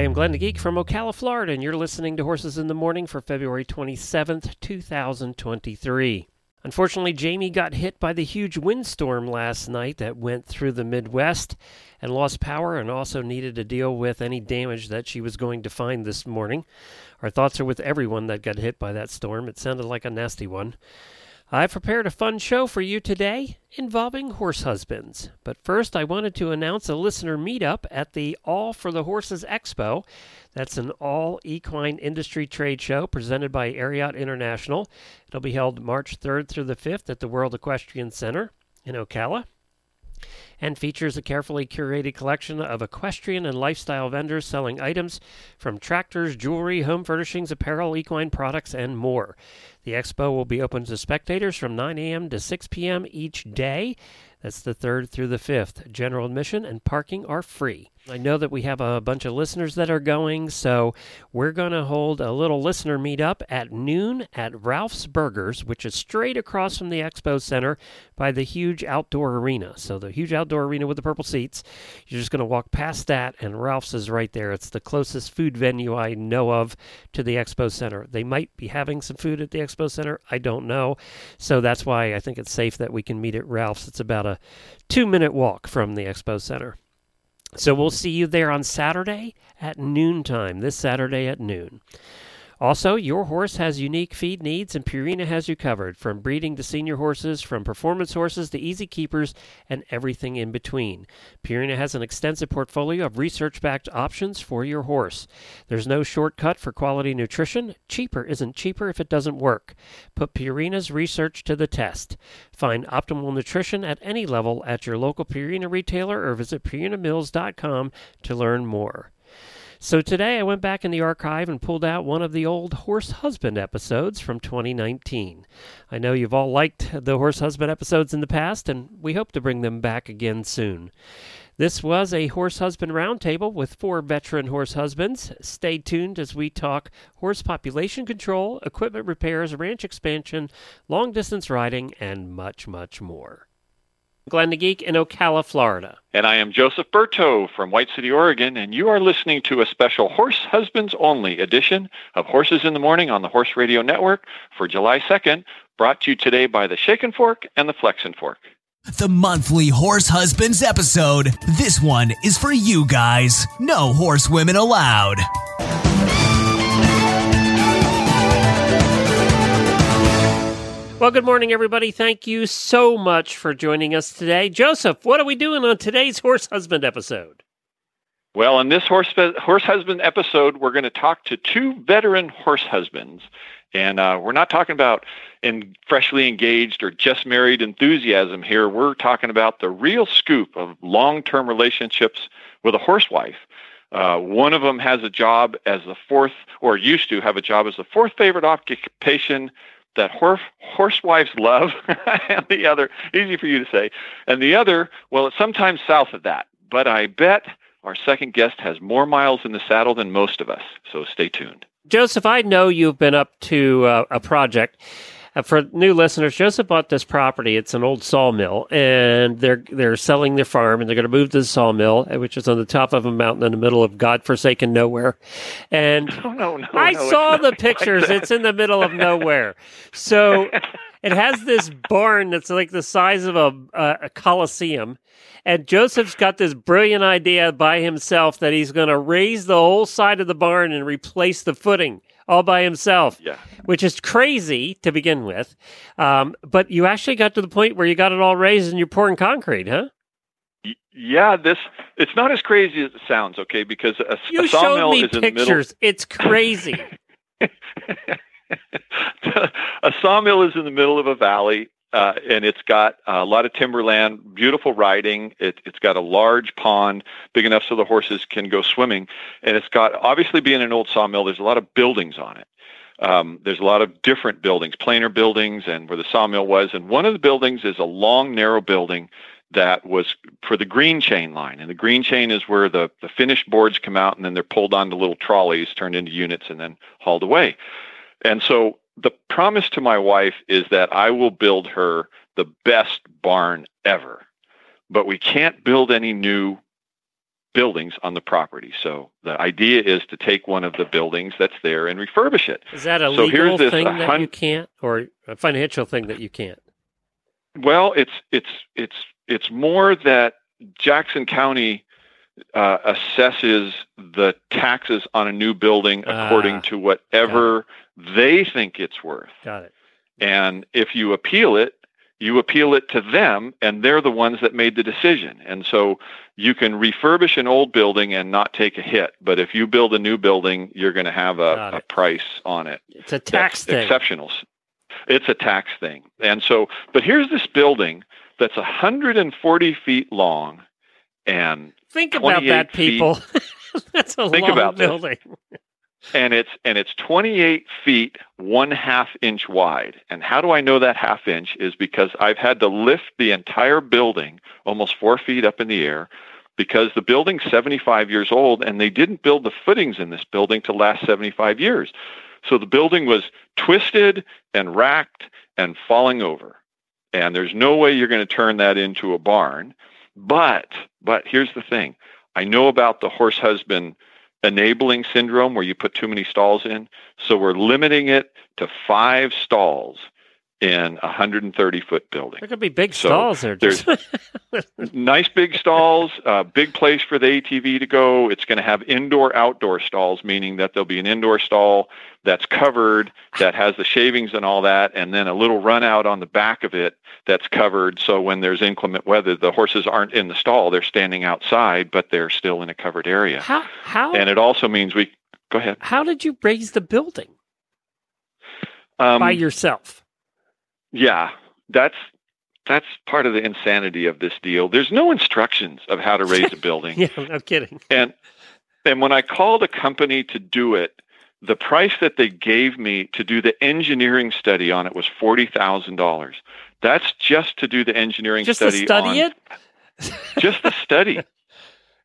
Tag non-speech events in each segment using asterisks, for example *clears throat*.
I am Glenn the Geek from Ocala, Florida, and you're listening to Horses in the Morning for February 27th, 2023. Unfortunately, Jamie got hit by the huge windstorm last night that went through the Midwest and lost power and also needed to deal with any damage that she was going to find this morning. Our thoughts are with everyone that got hit by that storm. It sounded like a nasty one. I've prepared a fun show for you today involving horse husbands. But first, I wanted to announce a listener meetup at the All for the Horses Expo. That's an all equine industry trade show presented by Ariat International. It'll be held March 3rd through the 5th at the World Equestrian Center in Ocala and features a carefully curated collection of equestrian and lifestyle vendors selling items from tractors, jewelry, home furnishings, apparel, equine products, and more. The expo will be open to spectators from 9 a.m. to 6 p.m. each day. That's the 3rd through the 5th. General admission and parking are free. I know that we have a bunch of listeners that are going, so we're going to hold a little listener meetup at noon at Ralph's Burgers, which is straight across from the Expo Center by the huge outdoor arena. So, the huge outdoor arena with the purple seats, you're just going to walk past that, and Ralph's is right there. It's the closest food venue I know of to the Expo Center. They might be having some food at the Expo Center, I don't know. So, that's why I think it's safe that we can meet at Ralph's. It's about a two minute walk from the Expo Center. So we'll see you there on Saturday at noontime, this Saturday at noon. Also, your horse has unique feed needs, and Purina has you covered from breeding to senior horses, from performance horses to easy keepers, and everything in between. Purina has an extensive portfolio of research backed options for your horse. There's no shortcut for quality nutrition. Cheaper isn't cheaper if it doesn't work. Put Purina's research to the test. Find optimal nutrition at any level at your local Purina retailer or visit PurinaMills.com to learn more. So today I went back in the archive and pulled out one of the old Horse Husband episodes from 2019. I know you've all liked the Horse Husband episodes in the past, and we hope to bring them back again soon. This was a horse husband roundtable with four veteran horse husbands. Stay tuned as we talk horse population control, equipment repairs, ranch expansion, long distance riding, and much, much more. Glenn the Geek in Ocala, Florida. And I am Joseph Berto from White City, Oregon, and you are listening to a special Horse Husbands Only edition of Horses in the Morning on the Horse Radio Network for July 2nd, brought to you today by the Shake-N-Fork and the Flex-N-Fork. The monthly Horse Husbands episode. This one is for you guys. No horse women allowed. Well, good morning, everybody. Thank you so much for joining us today. Joseph, what are we doing on today's Horse Husband episode? Well, in this horse horse husband episode, we're going to talk to two veteran horse husbands, and uh, we're not talking about in freshly engaged or just married enthusiasm here. We're talking about the real scoop of long term relationships with a horsewife. Uh, one of them has a job as the fourth, or used to have a job as the fourth favorite occupation that horse horsewives love, *laughs* and the other easy for you to say, and the other, well, it's sometimes south of that. But I bet our second guest has more miles in the saddle than most of us. So stay tuned. Joseph, I know you've been up to uh, a project uh, for new listeners, Joseph bought this property. It's an old sawmill, and they're they're selling their farm, and they're going to move to the sawmill, uh, which is on the top of a mountain in the middle of godforsaken nowhere. And *laughs* no, no, no, I no, saw the pictures. that. it's in the middle of nowhere, so *laughs* it has this barn that's like the size of a a, a coliseum. And Joseph's got this brilliant idea by himself that he's going to raise the whole side of the barn and replace the footing all by himself Yeah. which is crazy to begin with. Um, but you actually got to the point where you got it all raised and you're pouring concrete, huh? Yeah, this it's not as crazy as it sounds, okay? Because a, You a sawmill me is in the middle. pictures. It's crazy. *laughs* a sawmill is in the middle of a valley, uh, and it's got a lot of timberland, beautiful riding. It, it's got a large pond, big enough so the horses can go swimming, and it's got obviously being an old sawmill. There's a lot of buildings on it. um, there's a lot of different buildings, planer buildings, and where the sawmill was. And one of the buildings is a long, narrow building that was for the green chain line. And the green chain is where the, the finished boards come out and then they're pulled onto little trolleys, turned into units, and then hauled away. And so the promise to my wife is that I will build her the best barn ever. But we can't build any new buildings on the property. So the idea is to take one of the buildings that's there and refurbish it. Is that a So legal thing a that you can't, or a financial thing that you can't? Well, it's it's it's it's more that Jackson County uh, assesses the taxes on a new building according Ah, to whatever they think it's worth. Got it. And if you appeal it, you appeal it to them, and they're the ones that made the decision. And so you can refurbish an old building and not take a hit. But if you build a new building, you're going to have a, a price on it. It's a tax that's thing. exceptional. It's a tax thing. And so, but here's this building that's 140 feet long and Think about that, people. *laughs* That's a Think long about this. And it's and it's 28 feet one half inch wide. And how do i know that half inch? Is because i've had to lift the entire building almost four feet up in the air because the building's 75 years old and they didn't build the footings in this building to last 75 years. So the building was twisted and racked and falling over. And there's no way you're going to turn that into a barn. But but here's the thing. I know about the horse husband enabling syndrome where you put too many stalls in. So we're limiting it to five stalls in a 130 foot building. There could be big So, stalls there. Just *laughs* Nice big stalls, uh, big place for the ATV to go. It's going to have indoor outdoor stalls, meaning that there'll be an indoor stall that's covered, that has the shavings and all that, and then a little run out on the back of it that's covered. So when there's inclement weather, the horses aren't in the stall; they're standing outside, but they're still in a covered area. how how And it also means we go ahead. how did you raise the building Um, by yourself? Yeah, that's that's part of the insanity of this deal. There's no instructions of how to raise a *laughs* building. Yeah, no kidding. And and when I called a company to do it, the price that they gave me to do the engineering study on it was forty thousand dollars. That's just to do the engineering study. Just to study. study on- it. *laughs* Just the study.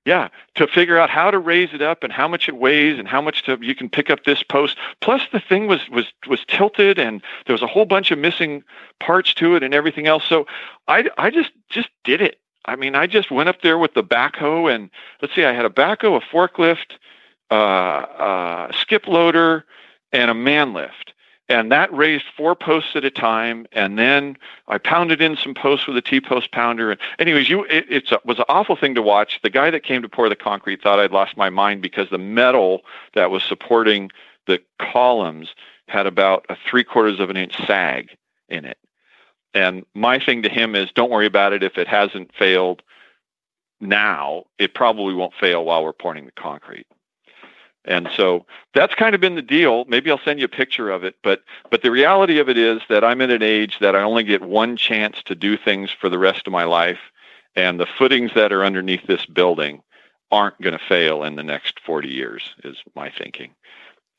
Yeah, to figure out how to raise it up and how much it weighs and how much to you can pick up this post. Plus, the thing was was was tilted and there was a whole bunch of missing parts to it and everything else. So I I just just did it. I mean, I just went up there with the backhoe and let's see, I had a backhoe, a forklift, uh, uh, skip loader, and a man lift. And that raised four posts at a time. And then I pounded in some posts with a T post pounder. And anyways, you it it's a, was an awful thing to watch. The guy that came to pour the concrete thought I'd lost my mind because the metal that was supporting the columns had about a three quarters of an inch sag in it. And my thing to him is, don't worry about it. If it hasn't failed now, it probably won't fail while we're pouring the concrete. And so that's kind of been the deal. Maybe I'll send you a picture of it, but but the reality of it is that I'm at an age that I only get one chance to do things for the rest of my life, and the footings that are underneath this building aren't going to fail in the next 40 years is my thinking.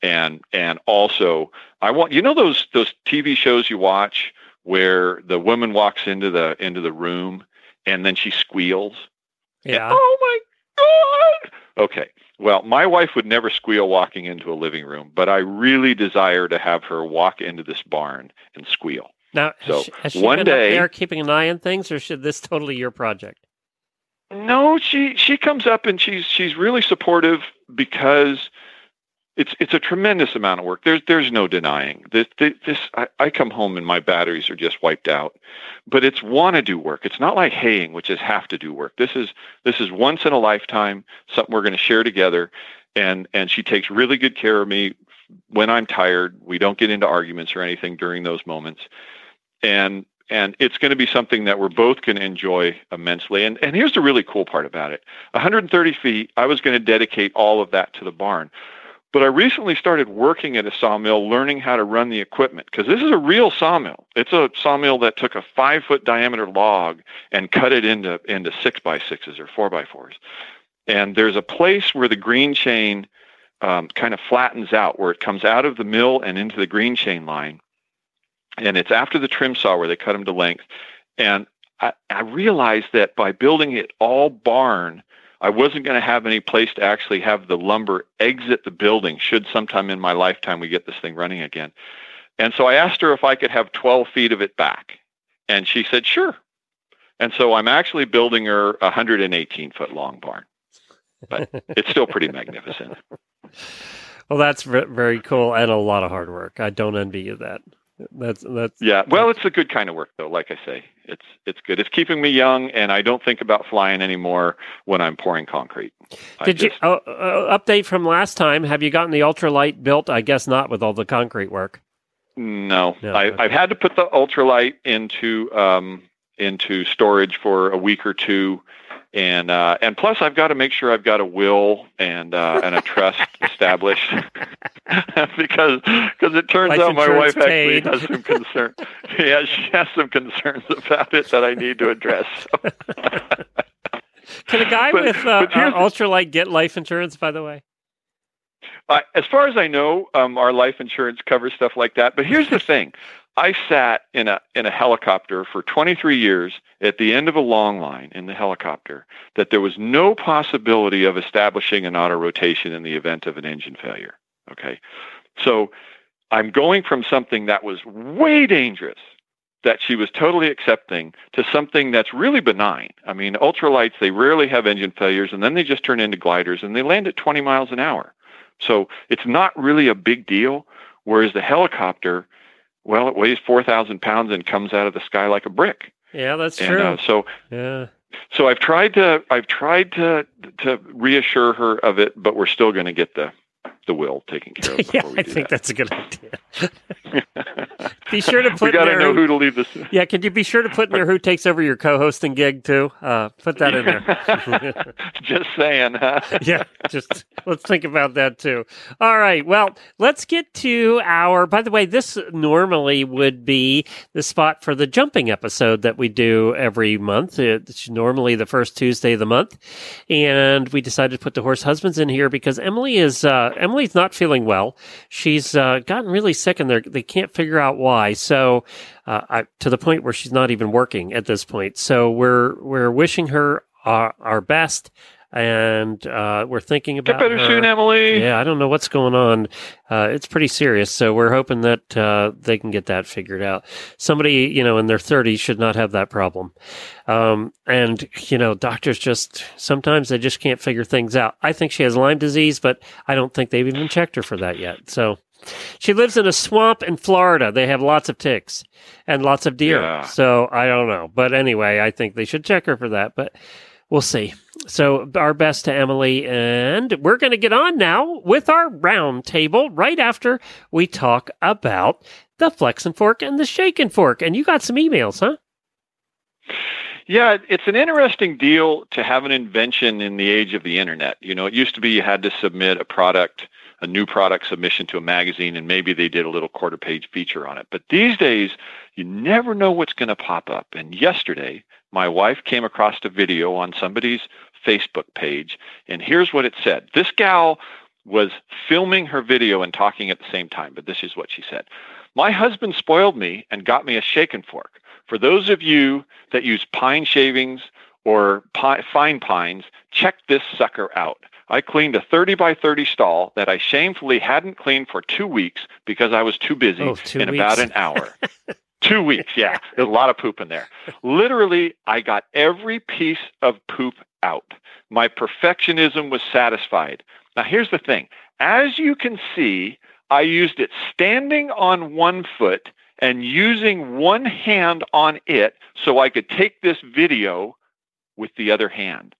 And and also I want you know those those TV shows you watch where the woman walks into the into the room and then she squeals Yeah. Oh my God. Okay. Well, my wife would never squeal walking into a living room, but I really desire to have her walk into this barn and squeal. Now, So, has she, has she one been day- up there keeping an eye on things, or should this totally your project? No, she she comes up and she's she's really supportive because it's it's a tremendous amount of work. There's there's no denying this. This, I, I come home and my batteries are just wiped out, but it's want to do work. It's not like haying, which is have to do work. This is this is once in a lifetime something we're going to share together, and and she takes really good care of me when I'm tired. We don't get into arguments or anything during those moments, and and it's going to be something that we're both going to enjoy immensely. And and here's the really cool part about it: 130 feet. I was going to dedicate all of that to the barn. But I recently started working at a sawmill, learning how to run the equipment because this is a real sawmill. It's a sawmill that took a five foot diameter log and cut it into into six by sixes or four by fours. And there's a place where the green chain um, kind of flattens out, where it comes out of the mill and into the green chain line. And it's after the trim saw where they cut them to length. And I, I realized that by building it all barn, I wasn't going to have any place to actually have the lumber exit the building should sometime in my lifetime we get this thing running again. And so I asked her if I could have 12 feet of it back. And she said, sure. And so I'm actually building her a 118 foot long barn. But *laughs* it's still pretty magnificent. Well, that's very cool and a lot of hard work. I don't envy you that. That's that's yeah. Well, it's a good kind of work though. Like I say, it's it's good. It's keeping me young, and I don't think about flying anymore when I'm pouring concrete. Did just, you uh, uh, update from last time? Have you gotten the ultralight built? I guess not with all the concrete work. No, no I, okay. I've had to put the ultralight into um, into storage for a week or two and uh, and plus I've got to make sure I've got a will and uh, and a trust *laughs* established *laughs* because because it turns Life out my wife paid. actually has some concern. yeah, she has some concerns about it that I need to address. So. *laughs* Can a guy but, with uh, uh, ultralight get life insurance? By the way. Uh, as far as I know, um, our life insurance covers stuff like that. But here's the thing: I sat in a in a helicopter for 23 years at the end of a long line in the helicopter that there was no possibility of establishing an auto rotation in the event of an engine failure. Okay. So I'm going from something that was way dangerous that she was totally accepting to something that's really benign. I mean, ultralights, they rarely have engine failures and then they just turn into gliders and they land at 20 miles an hour. So it's not really a big deal. Whereas the helicopter, well, it weighs 4,000 pounds and comes out of the sky like a brick. Yeah, that's and, true. Uh, so, yeah. So I've tried to I've tried to to reassure her of it, but we're still going to get the the will taken care of. *laughs* yeah, I think that. that's a good idea. *laughs* be sure to put. We got to know who to leave this. Yeah, can you be sure to put in there who takes over your co-hosting gig too? Uh, put that in there. *laughs* just saying, huh? *laughs* yeah, just let's think about that too. All right, well, let's get to our. By the way, this normally would be the spot for the jumping episode that we do every month. It's normally the first Tuesday of the month, and we decided to put the horse husbands in here because Emily is uh, Emily's not feeling well. She's uh, gotten really sick, and they can't figure out why. So, uh, I, to the point where she's not even working at this point. So we're we're wishing her our, our best and uh, we're thinking about get better her. soon, Emily. Yeah, I don't know what's going on. Uh, it's pretty serious, so we're hoping that uh, they can get that figured out. Somebody, you know, in their 30s should not have that problem. Um, and you know, doctors just sometimes they just can't figure things out. I think she has Lyme disease, but I don't think they've even checked her for that yet. So. She lives in a swamp in Florida. They have lots of ticks and lots of deer. Yeah. So I don't know. But anyway, I think they should check her for that. But we'll see. So, our best to Emily, and we're going to get on now with our round table right after we talk about the flex and fork and the shake and fork. And you got some emails, huh? Yeah, it's an interesting deal to have an invention in the age of the internet. You know, it used to be you had to submit a product, a new product submission to a magazine, and maybe they did a little quarter page feature on it. But these days, you never know what's going to pop up. And yesterday, my wife came across a video on somebody's Facebook page, and here's what it said. This gal was filming her video and talking at the same time, but this is what she said. My husband spoiled me and got me a shake and fork. For those of you that use pine shavings or pi- fine pines, check this sucker out. I cleaned a 30 by 30 stall that I shamefully hadn't cleaned for two weeks because I was too busy oh, in weeks. about an hour. *laughs* Two weeks, yeah. There's a lot of poop in there. Literally, I got every piece of poop out. My perfectionism was satisfied. Now, here's the thing as you can see, I used it standing on one foot and using one hand on it so I could take this video with the other hand.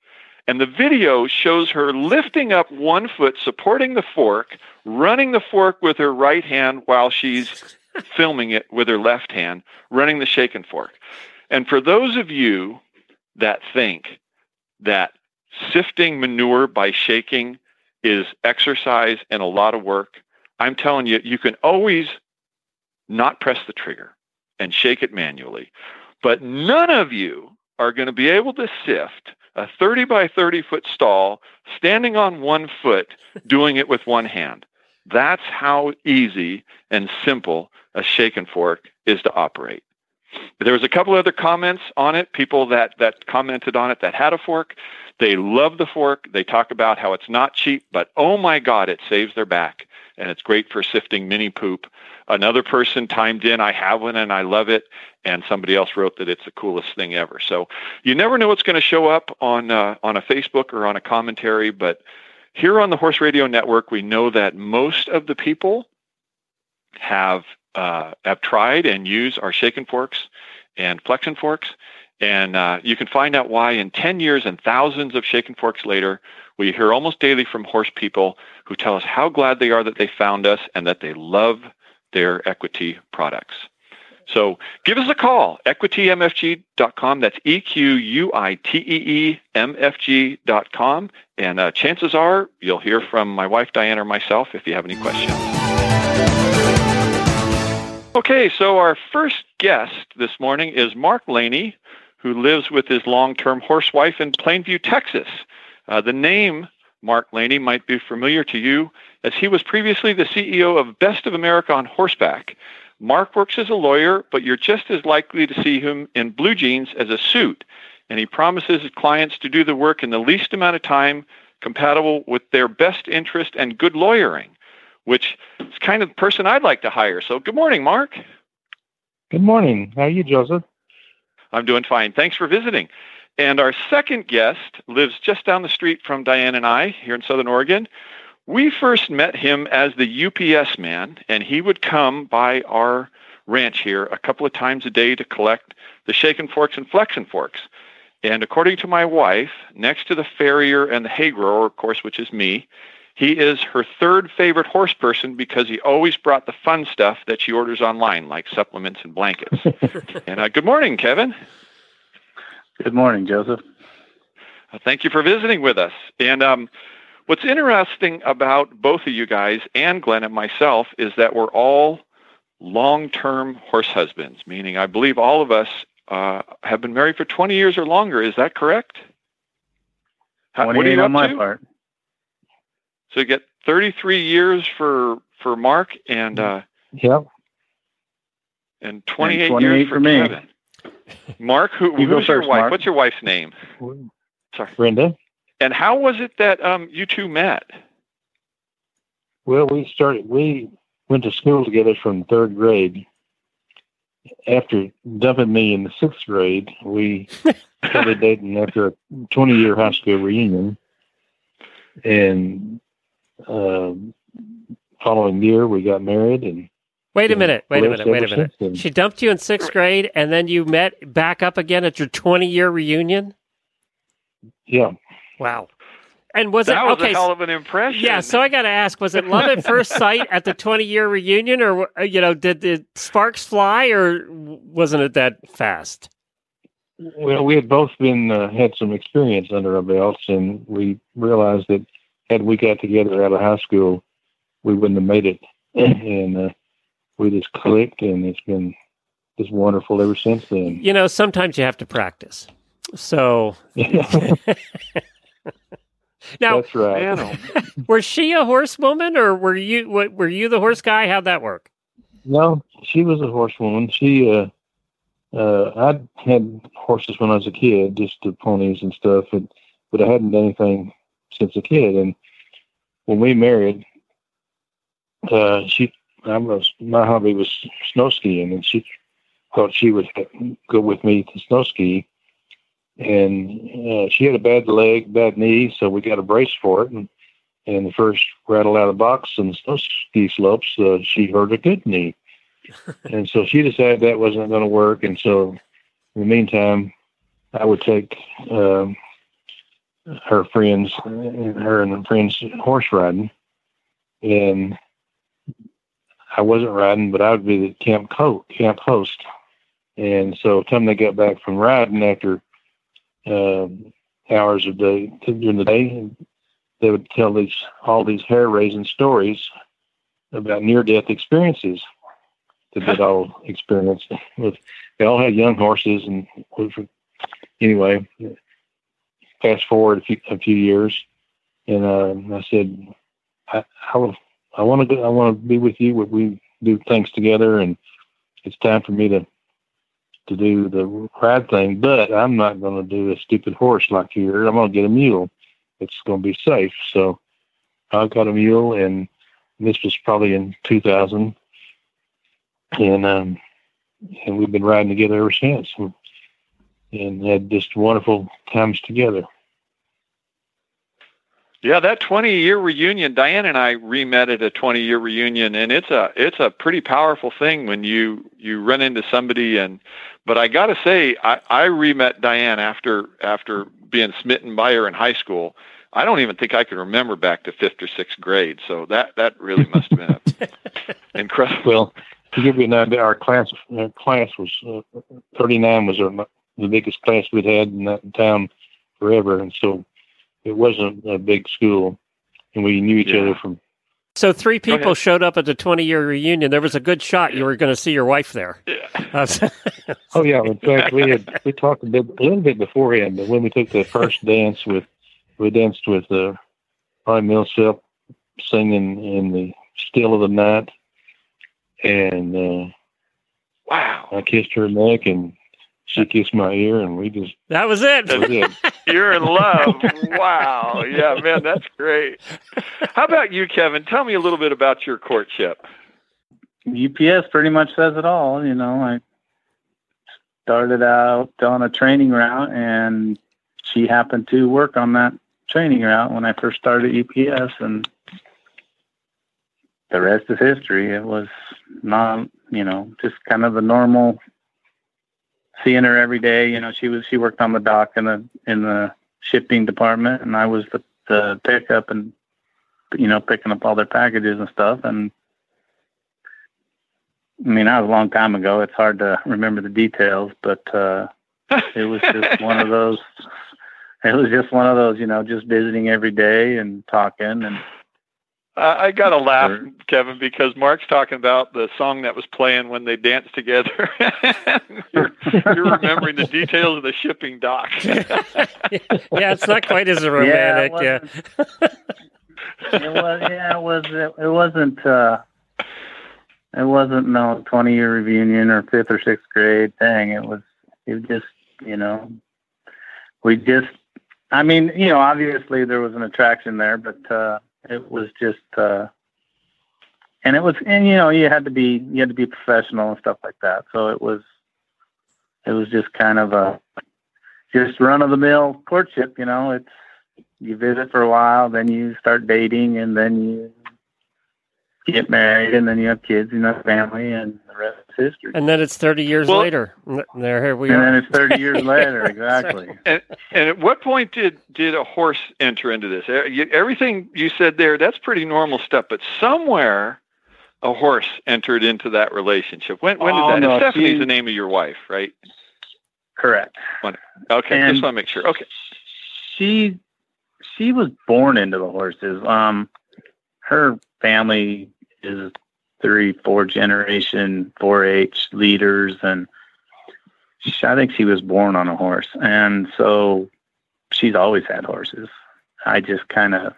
And the video shows her lifting up one foot, supporting the fork, running the fork with her right hand while she's *laughs* filming it with her left hand, running the shake and fork. And for those of you that think that sifting manure by shaking is exercise and a lot of work, I'm telling you, you can always not press the trigger and shake it manually. But none of you are going to be able to sift a 30 by 30 foot stall, standing on one foot, *laughs* doing it with one hand. That's how easy and simple a shake and fork is to operate. There was a couple other comments on it, people that, that commented on it that had a fork. They love the fork. They talk about how it's not cheap, but oh my God, it saves their back and it's great for sifting mini poop. Another person timed in, I have one and I love it. And somebody else wrote that it's the coolest thing ever. So you never know what's going to show up on, uh, on a Facebook or on a commentary, but here on the Horse Radio Network, we know that most of the people have uh, have tried and use our Shake-N-Forks and Flex-N-Forks. And uh, you can find out why in 10 years and thousands of Shake-N-Forks later, we hear almost daily from horse people who tell us how glad they are that they found us and that they love their Equitee products. So give us a call, equiteemfg.com. That's E-Q-U-I-T-E-E-M-F-G.com. And uh, chances are you'll hear from my wife, Diane, or myself if you have any questions. Okay, so our first guest this morning is Mark Laney, who lives with his long-term horse wife in Plainview, Texas. Uh, the name Mark Laney might be familiar to you as he was previously the CEO of Best of America on Horseback. Mark works as a lawyer, but you're just as likely to see him in blue jeans as a suit, and he promises his clients to do the work in the least amount of time compatible with their best interest and good lawyering, which is kind of the person I'd like to hire. So, good morning, Mark. Good morning. How are you, Joseph? I'm doing fine. Thanks for visiting. And our second guest lives just down the street from Diane and I here in Southern Oregon. We first met him as the UPS man, and he would come by our ranch here a couple of times a day to collect the Shake-N-Forks and Flex-N-Forks. And according to my wife, next to the farrier and the hay grower, of course, which is me, he is her third favorite horse person because he always brought the fun stuff that she orders online, like supplements and blankets. *laughs* and uh, good morning, Kevin. Good morning, Joseph. Uh, thank you for visiting with us. And um, What's interesting about both of you guys and Glenn and myself is that we're all long-term horse husbands, meaning I believe all of us uh, have been married for 20 years or longer. Is that correct? How, what are you on my to? part? So you get 33 years for for Mark and uh, yep, and 28, and 28 years for, for me. Kevin. Mark, who, you who's first, your wife? Mark. What's your wife's name? Sorry, Brenda. And how was it that um, you two met? Well, we started. We went to school together from third grade. After dumping me in the sixth grade, we started *laughs* dating after a 20-year high school reunion. And uh, following year, we got married. And wait a minute, wait a minute, wait a minute. She dumped you in sixth grade, and then you met back up again at your 20-year reunion. Yeah. Wow. And was that it was okay? a hell of an impression. Yeah, so I got to ask: Was it love at first *laughs* sight at the twenty-year reunion, or uh, you know, did the sparks fly, or wasn't it that fast? Well, we had both been uh, had some experience under our belts, and we realized that had we got together out of high school, we wouldn't have made it. and uh, we just clicked, and it's been just wonderful ever since then. You know, sometimes you have to practice. So. *laughs* Now, that's right. *laughs* was she a horsewoman, or were you were you the horse guy? How'd that work? No, she was a horsewoman. She, uh, uh, I had horses when I was a kid, just the ponies and stuff, and, but I hadn't done anything since a kid. And when we married, uh, she, I was my hobby was snow skiing, and she thought she would go with me to snow ski and uh, she had a bad leg, bad knee, so we got a brace for it. And, and the first rattle out of the box and snow ski slopes, uh, she hurt a good knee. *laughs* and so she decided that wasn't going to work. And so in the meantime, I would take um, her friends her and the friends horse riding. And I wasn't riding, but I would be the camp co- camp host. And so, time they got back from riding after um, hours a day during the day. They would tell these all these hair raising stories about near death experiences that they'd all experienced. With they all had young horses, and anyway, fast forward a few, a few years, and uh, I said, I, I, I want to I want to be with you. We do things together, and it's time for me to to do the ride thing. But I'm not going to do a stupid horse like here. I'm going to get a mule. It's going to be safe. So I got a mule, and this was probably in 2000, and um, and we've been riding together ever since, and, had just wonderful times together. Yeah, that 20 year reunion, Diane and I re-met at a 20 year reunion and it's a it's a pretty powerful thing when you you run into somebody and but I got to say I I re-met Diane after after being smitten by her in high school. I don't even think I can remember back to 5th or 6th grade. So that that really must have been a *laughs* incredible. Well, to give you an idea, our class our class was uh, 39 was our, the biggest class we'd had in that town forever and so it wasn't a big school, and we knew each yeah. other from. So three people showed up at the 20 year reunion. There was a good shot you were going to see your wife there. Yeah. *laughs* oh yeah, in fact we had we talked a, bit, a little bit beforehand, but when we took the first dance with we danced with uh, Ron Milsap singing in the still of the night, and uh, wow, I kissed her neck and she kissed my ear, and we just that was it. That was it. *laughs* You're in love. *laughs* wow. Yeah, man, that's great. How about you, Kevin? Tell me a little bit about your courtship. UPS pretty much says it all. You know, I started out on a training route, and she happened to work on that training route when I first started UPS, and the rest is history. It was not, you know, just kind of the normal seeing her every day. You know, she was she worked on the dock in the in the shipping department, and I was the the pickup and you know picking up all their packages and stuff. And I mean, that was a long time ago. It's hard to remember the details, but uh, it was just *laughs* one of those. It was just one of those, you know, just visiting every day and talking and uh, I got to laugh, Kevin, because Mark's talking about the song that was playing when they danced together. *laughs* you're, you're, remembering the details of the shipping dock. *laughs* yeah, it's not quite as romantic. Yeah, it, yeah. it was. Yeah, it was. It, it wasn't. Uh, it wasn't no twenty year reunion or fifth or sixth grade thing. It was. It just. You know. We just. I mean, you know, obviously there was an attraction there, but. uh it was just uh and it was and you know you had to be you had to be professional and stuff like that. So it was it was just kind of a just run of the mill courtship you know it's you visit for a while then you start dating and then you get married and then you have kids and a family and the rest is history. And then it's 30 years well, later. There here we and are. And then it's 30 years *laughs* later, exactly. And, and at what point did, did a horse enter into this? Everything you said there, that's pretty normal stuff, but somewhere a horse entered into that relationship. When, when oh, did that? No, Stephanie's she, the name of your wife, right? Correct. Okay, and just want to make sure. Okay. She she was born into the horses. Um, her family is three, four generation 4-H leaders, and she, I think she was born on a horse, and so she's always had horses. I just kind of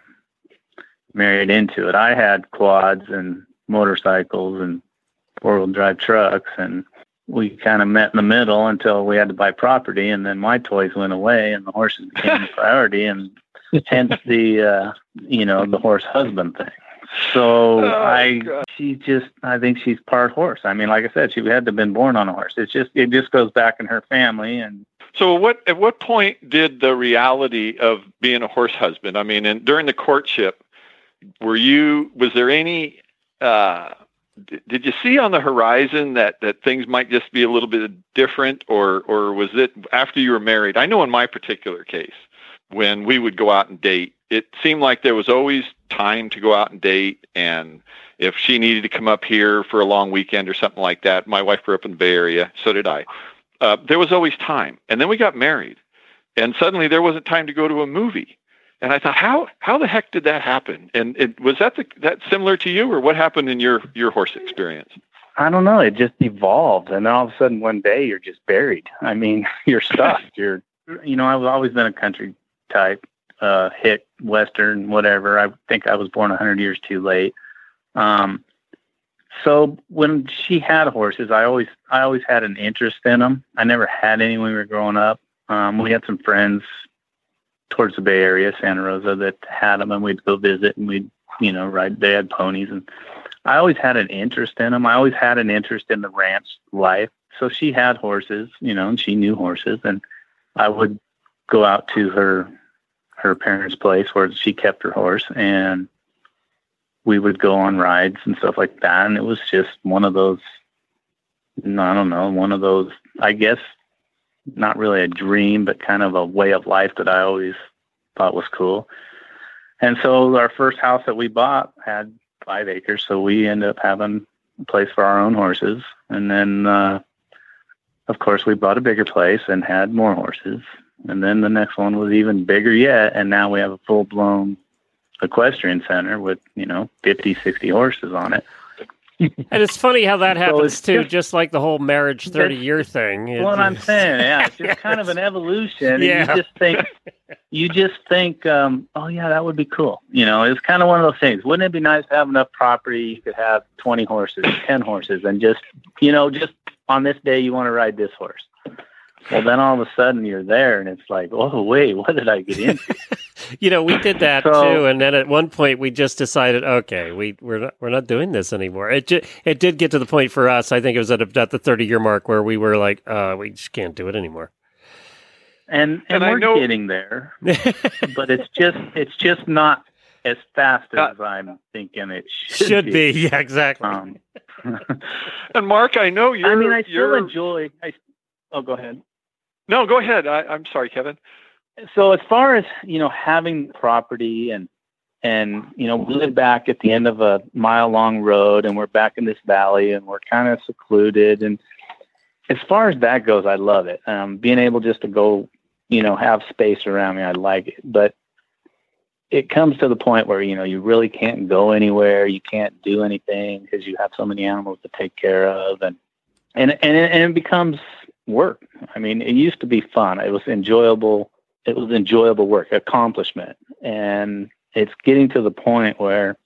married into it. I had quads and motorcycles and four-wheel drive trucks, and we kind of met in the middle until we had to buy property, and then my toys went away, and the horses became the *laughs* priority, and hence the uh, you know the horse husband thing. So oh, I, God. she just, I think she's part horse. I mean, like I said, she had to have been born on a horse. It's just, it just goes back in her family. And so, what at what point did the reality of being a horse husband? I mean, and during the courtship, were you? Was there any? Uh, did you see on the horizon that that things might just be a little bit different, or or was it after you were married? I know in my particular case, when we would go out and date, it seemed like there was always time to go out and date. And if she needed to come up here for a long weekend or something like that, my wife grew up in the Bay Area, so did I. Uh, there was always time. And then we got married, and suddenly there wasn't time to go to a movie. And I thought, how how the heck did that happen? And it, was that the, that similar to you, or what happened in your your horse experience? I don't know. It just evolved, and then all of a sudden, one day, you're just buried. I mean, *laughs* you're stuck. you're, you know, I've always been a country type, uh, western, whatever. I think I was born 100 years too late. Um, so when she had horses, I always I always had an interest in them. I never had any when we were growing up. Um, we had some friends towards the Bay Area, Santa Rosa, that had them, and we'd go visit, and we'd you know ride. They had ponies, and I always had an interest in them. I always had an interest in the ranch life. So she had horses, you know, and she knew horses, and I would go out to her her parents' place where she kept her horse, and we would go on rides and stuff like that. And it was just one of those, I don't know, one of those, I guess, not really a dream, but kind of a way of life that I always thought was cool. And so our first house that we bought had five acres, so we ended up having a place for our own horses. And then, uh, of course, we bought a bigger place and had more horses. And then the next one was even bigger yet, and now we have a full blown equestrian center with you know 50 60 horses on it. *laughs* And it's funny how that happens so too just, just, like the whole marriage 30 year thing. it's what i'm saying yeah. It's just *laughs* kind of an evolution yeah. you just think you just think um, oh yeah that would be cool. You know it's kind of one of those things. Wouldn't it be nice to have enough property? You could have 20 horses 10 horses and just you know just on this day you want to ride this horse well, then all of a sudden you're there, and it's like, oh wait, what did I get into? *laughs* you know, we did that so, too, and then at one point we just decided, okay, we we're not we're not doing this anymore. It ju- it did get to the point for us. I think it was at, a, at the 30 year mark where we were like, uh, we just can't do it anymore. And and, and we're know... getting there, *laughs* but it's just it's just not as fast uh, as uh, I'm thinking it should, should be. be. *laughs* Yeah, exactly. Um, and Mark, I know you're. I mean, I still enjoy. I, oh, go ahead. No, go ahead. I, I'm sorry, Kevin. So as far as you know, having property and and you know, we live back at the end of a mile long road, and we're back in this valley, and we're kind of secluded. And as far as that goes, I love it. Um, being able just to go, you know, have space around me, I like it. But it comes to the point where you know you really can't go anywhere, you can't do anything because you have so many animals to take care of, and and and it, and it becomes work. I mean, it used to be fun. It was enjoyable. It was enjoyable work, accomplishment, and it's getting to the point where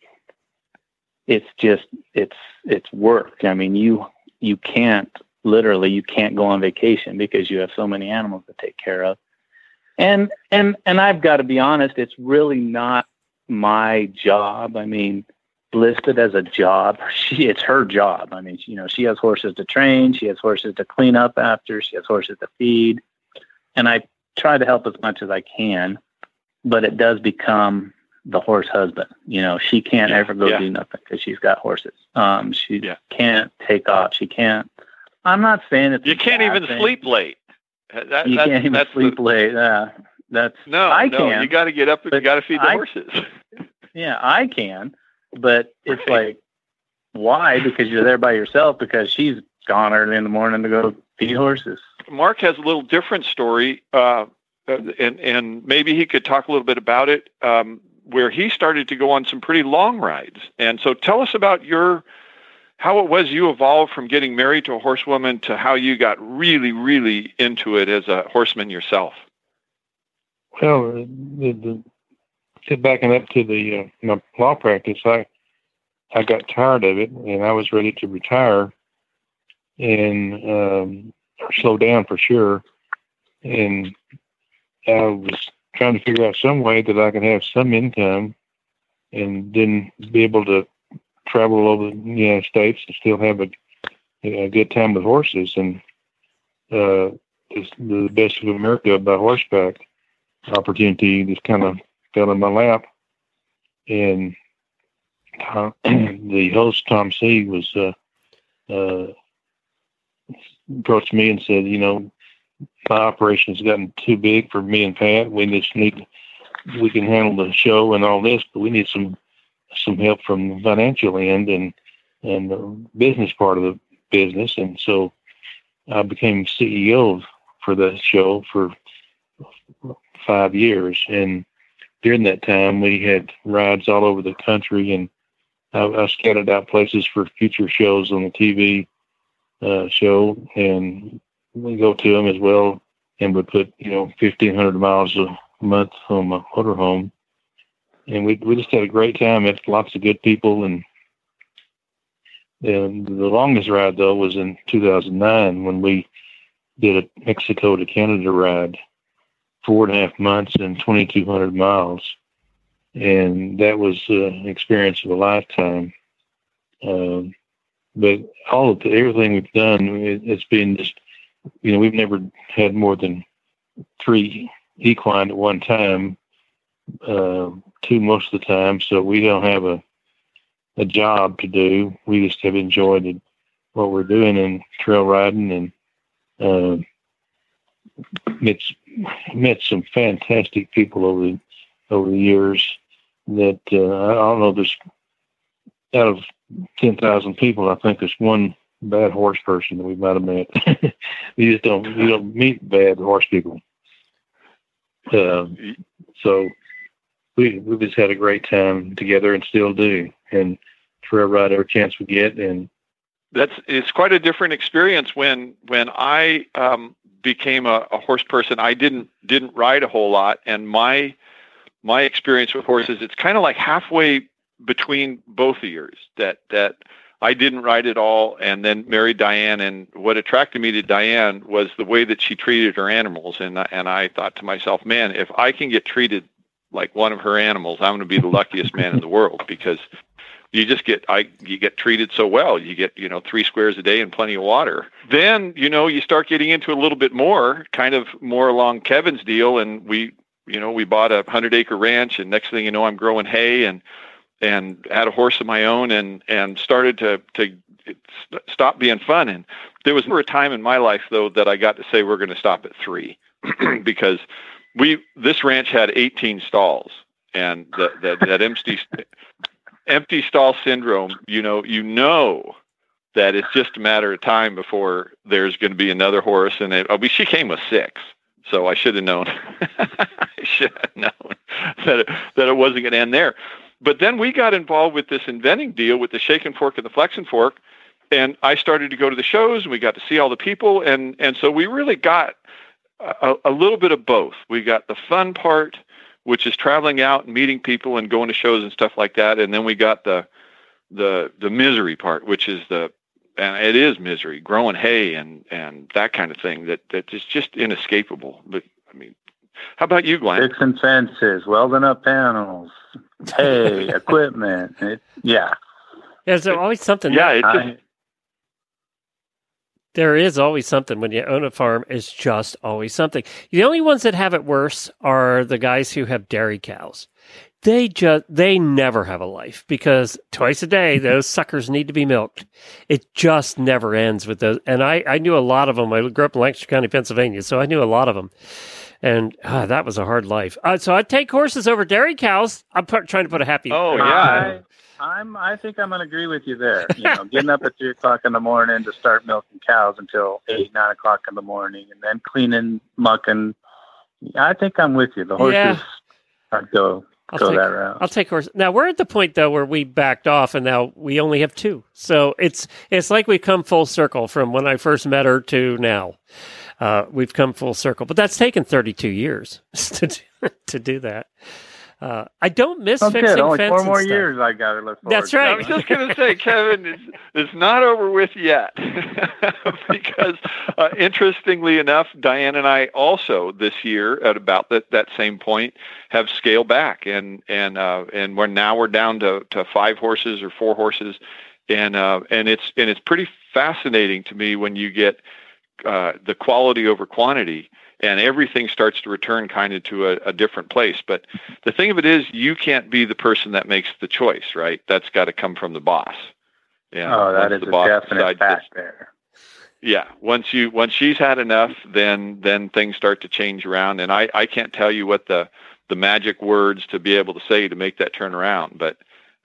it's just it's it's work. I mean, you you can't literally you can't go on vacation because you have so many animals to take care of. And and and I've got to be honest, it's really not my job. I mean, listed as a job. *laughs* She it's her job. I mean, you know, she has horses to train, she has horses to clean up after, she has horses to feed, and I try to help as much as I can. But it does become the horse husband. You know, she can't yeah, ever go yeah. do nothing because she's got horses. Um, she yeah. can't take off. She can't. I'm not saying it's. You can't even thing. sleep late. That, you can't even sleep the, late. Yeah, that's no. I no, can. You got to get up. and You got to feed the I, horses. *laughs* yeah, I can but it's right. like, why? Because you're there by yourself because she's gone early in the morning to go feed horses. Mark has a little different story, uh, and and maybe he could talk a little bit about it, um, where he started to go on some pretty long rides. And so, tell us about your how it was you evolved from getting married to a horsewoman to how you got really, really into it as a horseman yourself. Well, the, the, backing up to the uh, my law practice, I I got tired of it, and I was ready to retire and um, slow down for sure. And I was trying to figure out some way that I could have some income and then be able to travel all over the United States and still have a, a good time with horses. And uh, the best of America by horseback opportunity just kind of fell in my lap. And Tom, *clears throat* the host, Tom Seay, was uh, uh, approached me and said, you know, my operation's gotten too big for me and Pat. We just need, we can handle the show and all this, but we need some some help from the financial end and and the business part of the business. And so I became CEO for the show for five years. And during that time, we had rides all over the country, and I, I scouted out places for future shows on the TV uh, show, and we go to them as well, and would put you know fifteen hundred miles a month on my motorhome, and we we just had a great time. Met lots of good people, and and the longest ride though was in 2009 when we did a Mexico to Canada ride, four and a half months and 2,200 miles, and that was uh, an experience of a lifetime. Um, but all of the, everything we've done, it, it's been just, you know, we've never had more than three equine at one time, uh, two most of the time. So we don't have a a job to do. We just have enjoyed it, what we're doing in trail riding and uh, met met some fantastic people over the over the years. That uh, I don't know. There's out of ten thousand people, I think there's one bad horse person that we might have met. *laughs* you just don't you don't meet bad horse people. Uh, so we we just had a great time together and still do, and trail ride every chance we get. And that's it's quite a different experience when when I um, became a, a horse person. I didn't didn't ride a whole lot, and my my experience with horses it's kind of like halfway between both of yours. That that I didn't ride at all, and then married Diane. And what attracted me to Diane was the way that she treated her animals. And and I thought to myself, man, if I can get treated like one of her animals, I'm going to be the luckiest man in the world because you just get I you get treated so well. You get you know three squares a day and plenty of water. Then you know you start getting into a little bit more, kind of more along Kevin's deal, and we you know we bought a hundred acre ranch, and next thing you know I'm growing hay and and had a horse of my own and and started to to stop being fun. And there was never a time in my life though that I got to say we're going to stop at three *clears throat* because we this ranch had 18 stalls and the, the, that empty empty stall syndrome. You know, you know that it's just a matter of time before there's going to be another horse. And it, mean, she came with six, so I should have known. *laughs* I should have known that it, that it wasn't going to end there. But then we got involved with this inventing deal with the Shake-N-Fork and the Flex-N-Fork, and I started to go to the shows, and we got to see all the people, and and so we really got a, a little bit of both. We got the fun part, which is traveling out and meeting people and going to shows and stuff like that, and then we got the the the misery part, which is the and it is misery, growing hay and and that kind of thing that that is just inescapable. But I mean, how about you, Glenn? Fixing fences, welding up panels, *laughs* hay, equipment. It, yeah. Yeah, there's always something. Yeah, it just, I, there is always something when you own a farm. It's just always something. The only ones that have it worse are the guys who have dairy cows. They just they never have a life because twice a day *laughs* those suckers need to be milked. It just never ends with those. And I I knew a lot of them. I grew up in Lancaster County, Pennsylvania, so I knew a lot of them. And uh, that was a hard life. Uh, so I'd take horses over dairy cows. I'm p- trying to put a happy. Oh yeah. I'm. I think I'm going to agree with you there. You know, getting up at three o'clock in the morning to start milking cows until eight, nine o'clock in the morning, and then cleaning, mucking. I think I'm with you. The horses. Yeah. I'd go I'll go take, that route. I'll take horses. Now we're at the point though where we backed off, and now we only have two. So it's it's like we've come full circle from when I first met her to now. Uh, we've come full circle, but that's taken 32 years *laughs* to do, to do that. Uh, I don't miss okay, fixing only fence four more stuff. years I got to look forward. That's right. I was just going to say, Kevin, it's, it's not over with yet. *laughs* because, uh, interestingly enough, Diane and I also this year, at about that, that same point, have scaled back, and and uh, and we're now we're down to, to five horses or four horses, and uh, and it's and it's pretty fascinating to me when you get uh, the quality over quantity and everything starts to return kind of to a, a, different place. But the thing of it is, you can't be the person that makes the choice, right? That's got to come from the boss. Yeah. Oh, that is a definite fact there. Yeah. Once you once she's had enough, then then things start to change around. And I I can't tell you what the the magic words to be able to say to make that turn around, but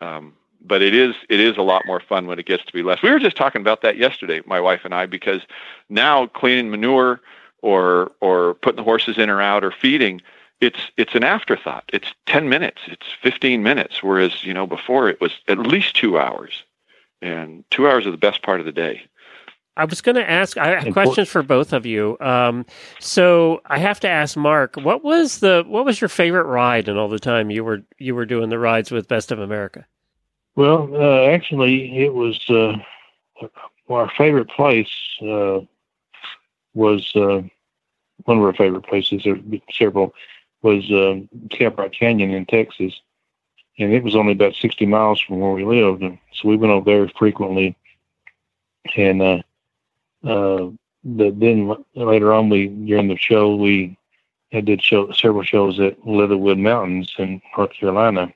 um, but it is it is a lot more fun when it gets to be less. We were just talking about that yesterday, my wife and I, because now cleaning manure or or putting the horses in or out or feeding, it's it's an afterthought. It's ten minutes. It's fifteen minutes. Whereas you know before it was at least two hours, and two hours are the best part of the day. I was going to ask. I have questions for both of you. Um, so I have to ask Mark, what was the what was your favorite ride in all the time you were you were doing the rides with Best of America? Well, uh, actually, it was uh, our favorite place uh, was uh, one of our favorite places. There were several was uh, Caprock Canyon in Texas, and it was only about sixty miles from where we lived, and so we went over there frequently. And uh, uh, but then later on, we during the show we did show several shows at Leatherwood Mountains in North Carolina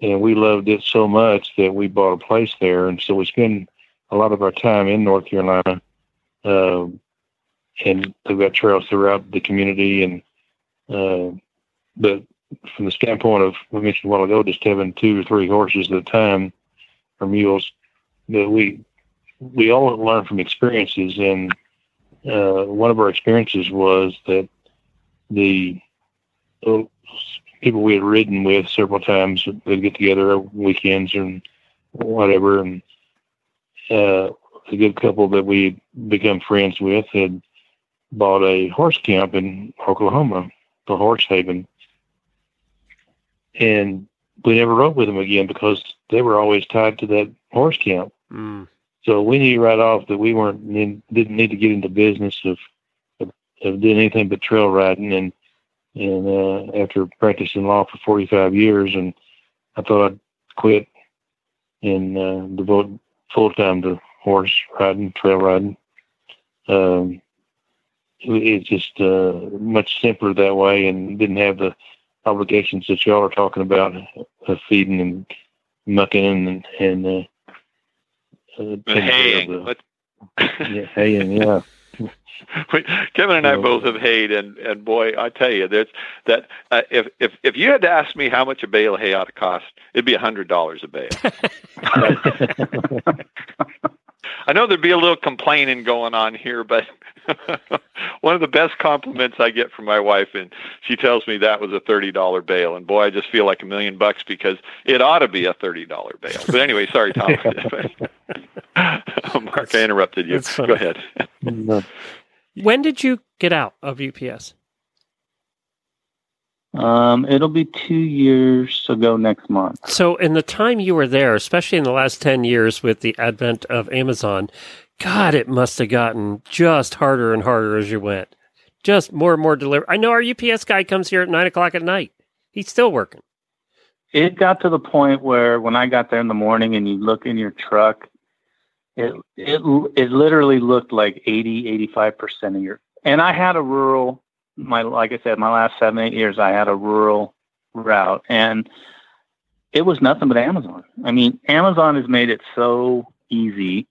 and we loved it so much that we bought a place there, and so we spend a lot of our time in North Carolina, uh, and we've got trails throughout the community, and uh, but from the standpoint of we mentioned a while ago, just having two or three horses at a time or mules, that we we all learn from experiences, and uh, one of our experiences was that the people we had ridden with several times. They'd get together weekends and whatever. And uh, a good couple that we become friends with had bought a horse camp in Oklahoma, the Horse Haven. And we never rode with them again because they were always tied to that horse camp. Mm. So we knew right off that we weren't didn't need to get into business of of, of doing anything but trail riding and and uh, after practicing law for 45 years, and I thought I'd quit and uh, devote full time to horse riding, trail riding. Um, it's just uh, much simpler that way, and didn't have the obligations that y'all are talking about of feeding and mucking and and uh, uh, taking care of haying. the- Let's- *laughs* yeah, haying, yeah. *laughs* Kevin and I both have hayed, and and boy, I tell you, there's that. Uh, if if if you had to ask me how much a bale of hay ought to cost, it'd be a hundred dollars a bale. *laughs* I know there'd be a little complaining going on here, but *laughs* one of the best compliments I get from my wife, and she tells me that was a thirty dollar bail, and boy, I just feel like a million bucks because it ought to be a thirty dollar bail. But anyway, sorry, Tom. *laughs* *laughs* Mark, I interrupted you. Go ahead. When did you get out of UPS? Um, it'll be two years ago next month. So, in the time you were there, especially in the last 10 years with the advent of Amazon, God, it must have gotten just harder and harder as you went. Just more and more delivery. I know our UPS guy comes here at 9 o'clock at night. He's still working. It got to the point where when I got there in the morning and you look in your truck, it it it literally looked like 80, 85 percent of your. And I had a rural, my like I said, my last seven eight years, I had a rural route, and it was nothing but Amazon. I mean, Amazon has made it so easy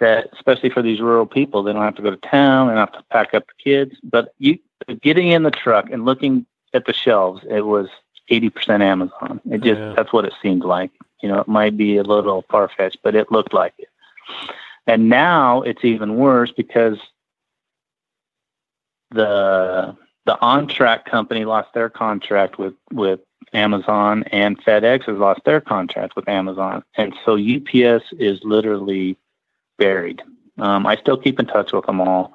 that, especially for these rural people, they don't have to go to town, they don't have to pack up the kids. But you getting in the truck and looking at the shelves, it was 80% Amazon. It just, Yeah. that's what it seemed like. You know, it might be a little far fetched, but it looked like it. And now it's even worse because the, the on track company lost their contract with, with Amazon and FedEx has lost their contract with Amazon. And so UPS is literally buried. Um, I still keep in touch with them all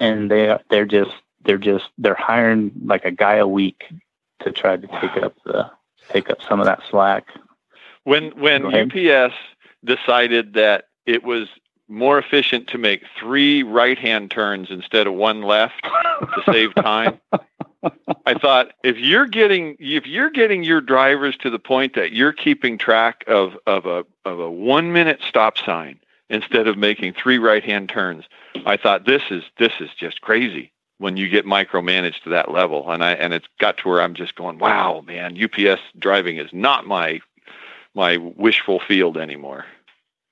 and they, they're just, they're just, they're hiring like a guy a week to try to take up the, take up some of that slack. When when UPS decided that it was more efficient to make three right-hand turns instead of one left to save time, *laughs* I thought if you're getting if you're getting your drivers to the point that you're keeping track of of a of a one minute stop sign instead of making three right-hand turns, I thought this is this is just crazy when you get micromanaged to that level. And I and it's got to where I'm just going, wow, man, UPS driving is not my my wishful field anymore.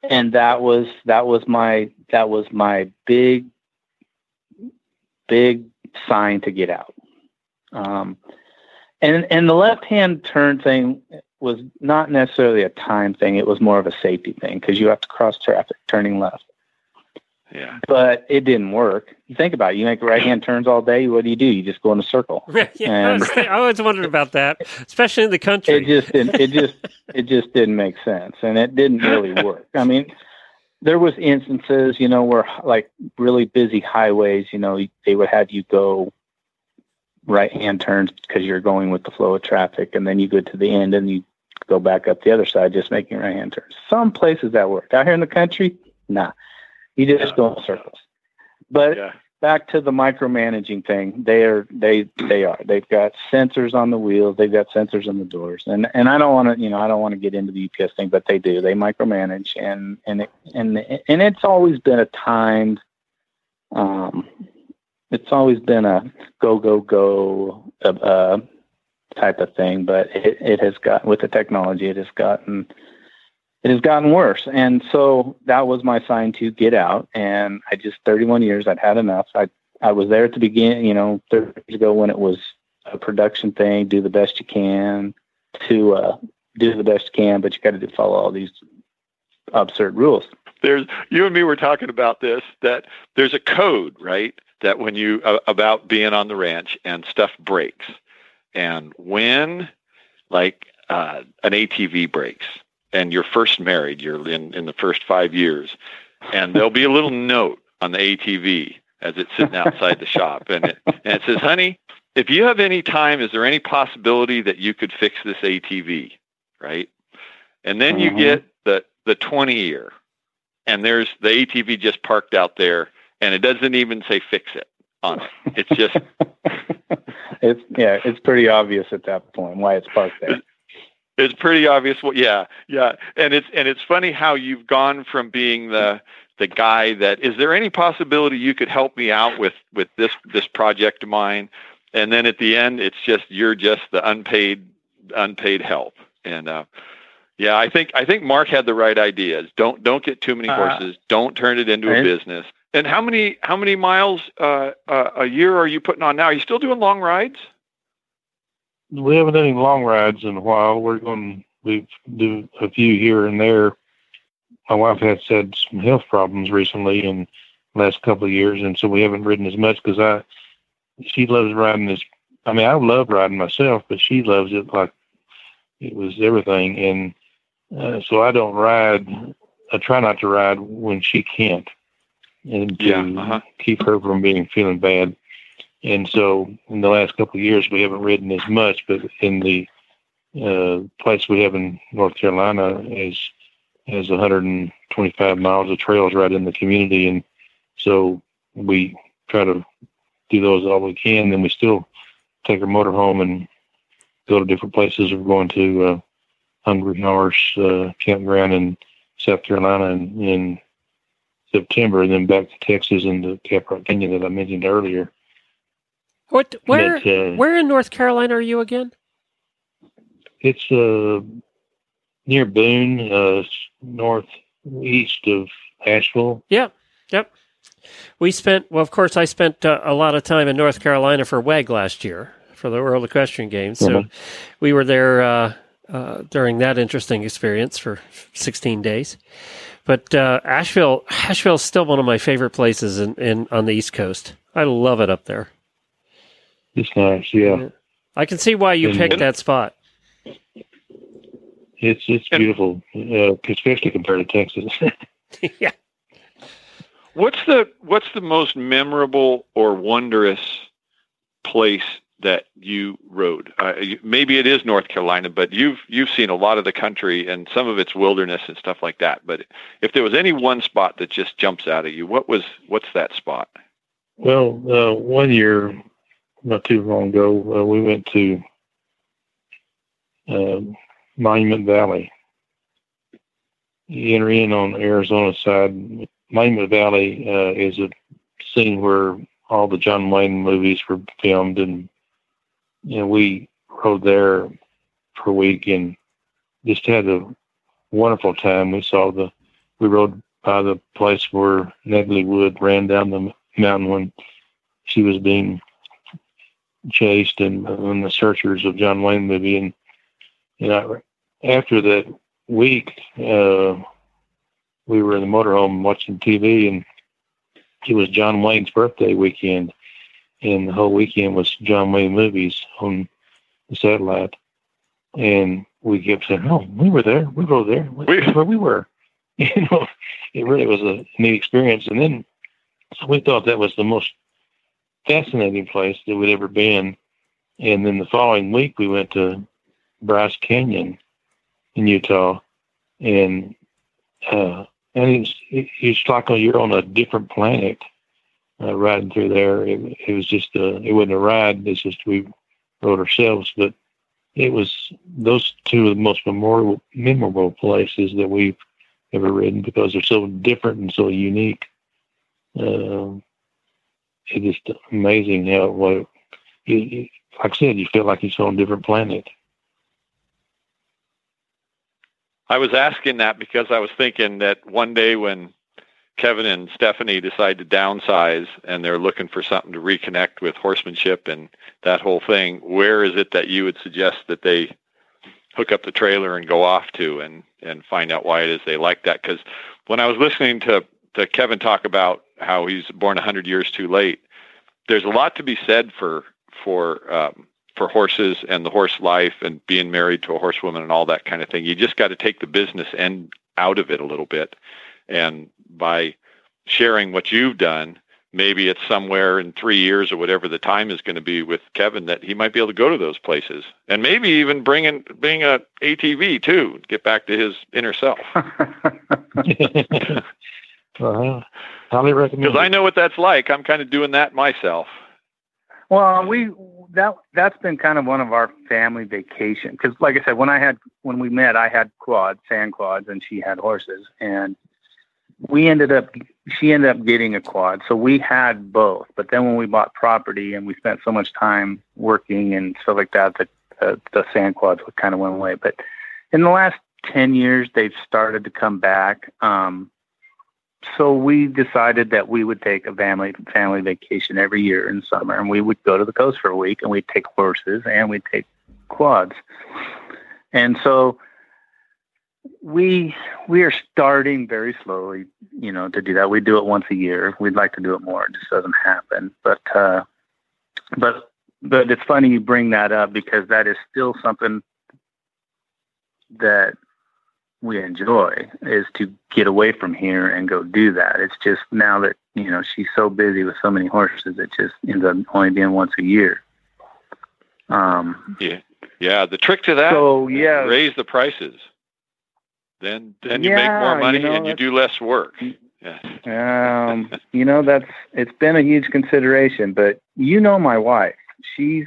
And that was that was my that was my big big sign to get out. Um and and the left hand turn thing was not necessarily a time thing. It was more of a safety thing because you have to cross traffic turning left Yeah. but it didn't work. You think about it. You make right hand turns all day. What do you do? You just go in a circle. *laughs* Yeah, I, was, I always wondered about that, especially in the country. it just didn't it just it just didn't make sense and it didn't really work. I mean there was instances, you know, where like really busy highways, you know, they would have you go right hand turns because you're going with the flow of traffic, and then you go to the end and you go back up the other side just making right hand turns. Some places that work. Out here in the country, nah, you just Yeah. go in circles. But Yeah. back to the micromanaging thing, they are they they are they've got sensors on the wheels, they've got sensors on the doors, and and I don't want to you know I don't want to get into the UPS thing, but they do they micromanage and and it, and and it's always been a timed. Um, it's always been a go go go uh, uh, type of thing, but it, it has got with the technology, it has gotten it has gotten worse. And so that was my sign to get out. And I just 31 years, I'd had enough. I I was there at the beginning, you know, 30 years ago when it was a production thing, do the best you can to uh, do the best you can, but you got to follow all these absurd rules. there's you and me were talking about this that there's a code right that when you uh, about being on the ranch and stuff breaks and when like uh, an atv breaks and you're first married you're in in the first five years and there'll be a little *laughs* note on the atv as it's sitting outside the shop and it, and it says honey if you have any time is there any possibility that you could fix this atv right and then you Mhm. get the the 20 year and there's the ATV just parked out there and it doesn't even say fix it on it. It's just *laughs* it's yeah, it's pretty obvious at that point why it's parked there. It's pretty obvious what yeah, yeah. And it's and it's funny how you've gone from being the the guy that is there any possibility you could help me out with with this this project of mine and then at the end it's just you're just the unpaid unpaid help. And uh yeah, I think I think Mark had the right ideas. Don't don't get too many Uh, horses. Don't turn it into a business. And how many how many miles uh, uh, a year are you putting on now? Are you still doing long rides? We haven't done any long rides in a while. We're going to do a few here and there. My wife has had some health problems recently in the last couple of years, and so we haven't ridden as much because I she loves riding this. I mean, I love riding myself, but she loves it like it was everything, and uh, so I don't ride. I try not to ride when she can't, and to Yeah, uh-huh. keep her from being feeling bad. And so, in the last couple of years, we haven't ridden as much. But in the uh, place we have in North Carolina is has 125 miles of trails right in the community, and so we try to do those all we can. Then we still take our motor home and go to different places. We're going to uh, Hungry Horse uh, Campground in South Carolina in, in September, and then back to Texas and the Caprock Canyon that I mentioned earlier. What? Where? Uh, where in North Carolina are you again? It's uh, near Boone, uh, northeast of Asheville. Yeah. Yep. We spent. Well, of course, I spent uh, a lot of time in North Carolina for WEG last year for the World Equestrian Games. So Mhm. we were there uh, uh, during that interesting experience for 16 days. But uh, Asheville, Asheville is still one of my favorite places in, in on the East Coast. I love it up there. It's nice, yeah. I can see why you And- picked that spot. It's it's beautiful, uh, especially compared to Texas. *laughs* *laughs* yeah. What's the what's the most memorable or wondrous place that you rode? Uh, you- maybe it is North Carolina, but you've you've seen a lot of the country and some of its wilderness and stuff like that. But if there was any one spot that just jumps out at you, what was what's that spot? well, uh, one year, not too long ago, uh, we went to uh, Monument Valley. You enter in on the Arizona side. Monument Valley uh, is a scene where all the John Wayne movies were filmed, and you know, we rode there for a week and just had a wonderful time. We saw the, we rode by the place where Natalie Wood ran down the mountain when she was being chased and in the searchers of John Wayne movie. And, and I, after that week, uh, we were in the motorhome watching TV and it was John Wayne's birthday weekend. And the whole weekend was John Wayne movies on the satellite. And we kept saying, "Oh, we were there. We were there. We- That's where we were." *laughs* you know, it really was a neat experience. And then so we thought that was the most fascinating place that we'd ever been. And then the following week, we went to Bryce Canyon in Utah, and uh, and it's it's like you're on a different planet uh, riding through there. It, it was just a, it wasn't a ride. It's just we rode ourselves, but it was those two of the most memorable memorable places that we've ever ridden because they're so different and so unique. Um, it's just amazing how what you, like I said, you feel like you're on a different planet. I was asking that because I was thinking that one day when Kevin and Stephanie decide to downsize and they're looking for something to reconnect with horsemanship and that whole thing, where is it that you would suggest that they hook up the trailer and go off to and and find out why it is they like that? Because when I was listening to to Kevin talk about how he's born 100 years too late, there's a lot to be said for for um, for horses and the horse life and being married to a horsewoman and all that kind of thing. You just got to take the business end out of it a little bit. And by sharing what you've done, maybe it's somewhere in three years or whatever the time is going to be with Kevin that he might be able to go to those places and maybe even bring in bring a ATV too, get back to his inner self. *laughs* *laughs* uh-huh. Highly recommend. Because I know what that's like. I'm kind of doing that myself. Well, we that that's been kind of one of our family vacation because, like I said, when I had when we met, I had quads, sand quads, and she had horses, and we ended up she ended up getting a quad, so we had both. But then when we bought property and we spent so much time working and stuff like that, that uh, the sand quads kind of went away. But in the last ten years, they've started to come back. Um, so we decided that we would take a family family vacation every year in summer, and we would go to the coast for a week, and we'd take horses and we'd take quads. And so we we are starting very slowly, you know, to do that. We do it once a year. We'd like to do it more. It just doesn't happen. But uh, but but it's funny you bring that up because that is still something that we enjoy is to get away from here and go do that. It's just now that, you know, she's so busy with so many horses, it just ends up only being once a year. Um, yeah. Yeah. The trick to that, so, yeah. raise the prices. Then, then you Yeah, make more money you know, and you do less work. Yeah. um, you know, that's, it's been a huge consideration, but you know, my wife, she's,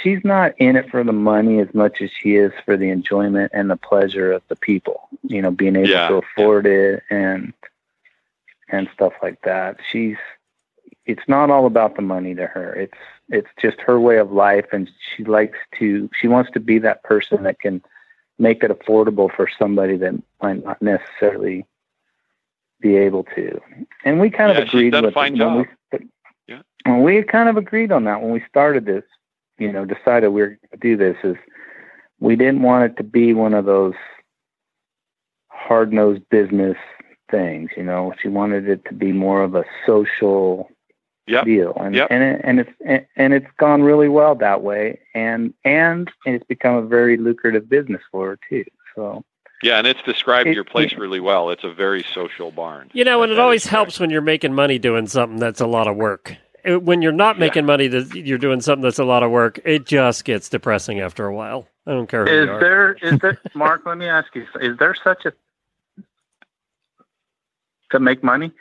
she's not in it for the money as much as she is for the enjoyment and the pleasure of the people, you know, being able Yeah, to afford it and, and stuff like that. She's, it's not all about the money to her. It's, it's just her way of life. And she likes to, she wants to be that person that can make it affordable for somebody that might not necessarily be able to. And we kind Yeah, of agreed done a with fine when we. Yeah. well, we kind of agreed on that when we started this, you know, decided we were going to do this is we didn't want it to be one of those hard nosed business things, you know, she wanted it to be more of a social Yep. deal. And, Yep. and, it, and it's, and, and it's gone really well that way. And, and it's become a very lucrative business for her too. So, Yeah. And it's described It- your place really well. It's a very social barn. You know, and it always is helps when you're making money doing something that's a lot of work. Uh, When you're not making money, that you're doing something that's a lot of work. It just gets depressing after a while. I don't care Who is there, *laughs* Mark, let me ask you, is there such a, to make money?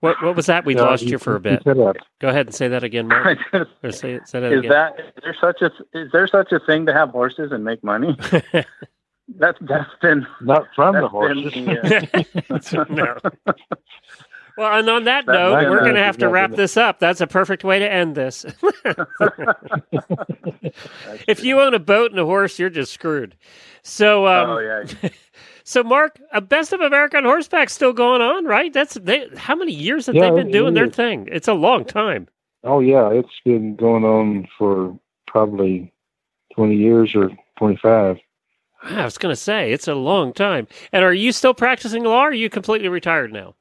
What, what was that? We Uh, lost you for a bit. Go ahead and say that again, Mark. *laughs* Or say, it- say that is again. that is there such a is there such a thing to have horses and make money? *laughs* That's that's been Not from the that's horses. been the, uh, no. Well, and on that That- note, that- we're going to have to wrap this up. That's a perfect way to end this. *laughs* if you own a boat and a horse, you're just screwed. So, um, oh yeah, *laughs* so Mark, a Best of America on Horseback still going on, right? That's they, how many years have Yeah, they been doing their thing? It's a long time. Oh yeah, it's been going on for probably twenty years or twenty-five. I was going to say it's a long time. And are you still practicing law? Or are you completely retired now?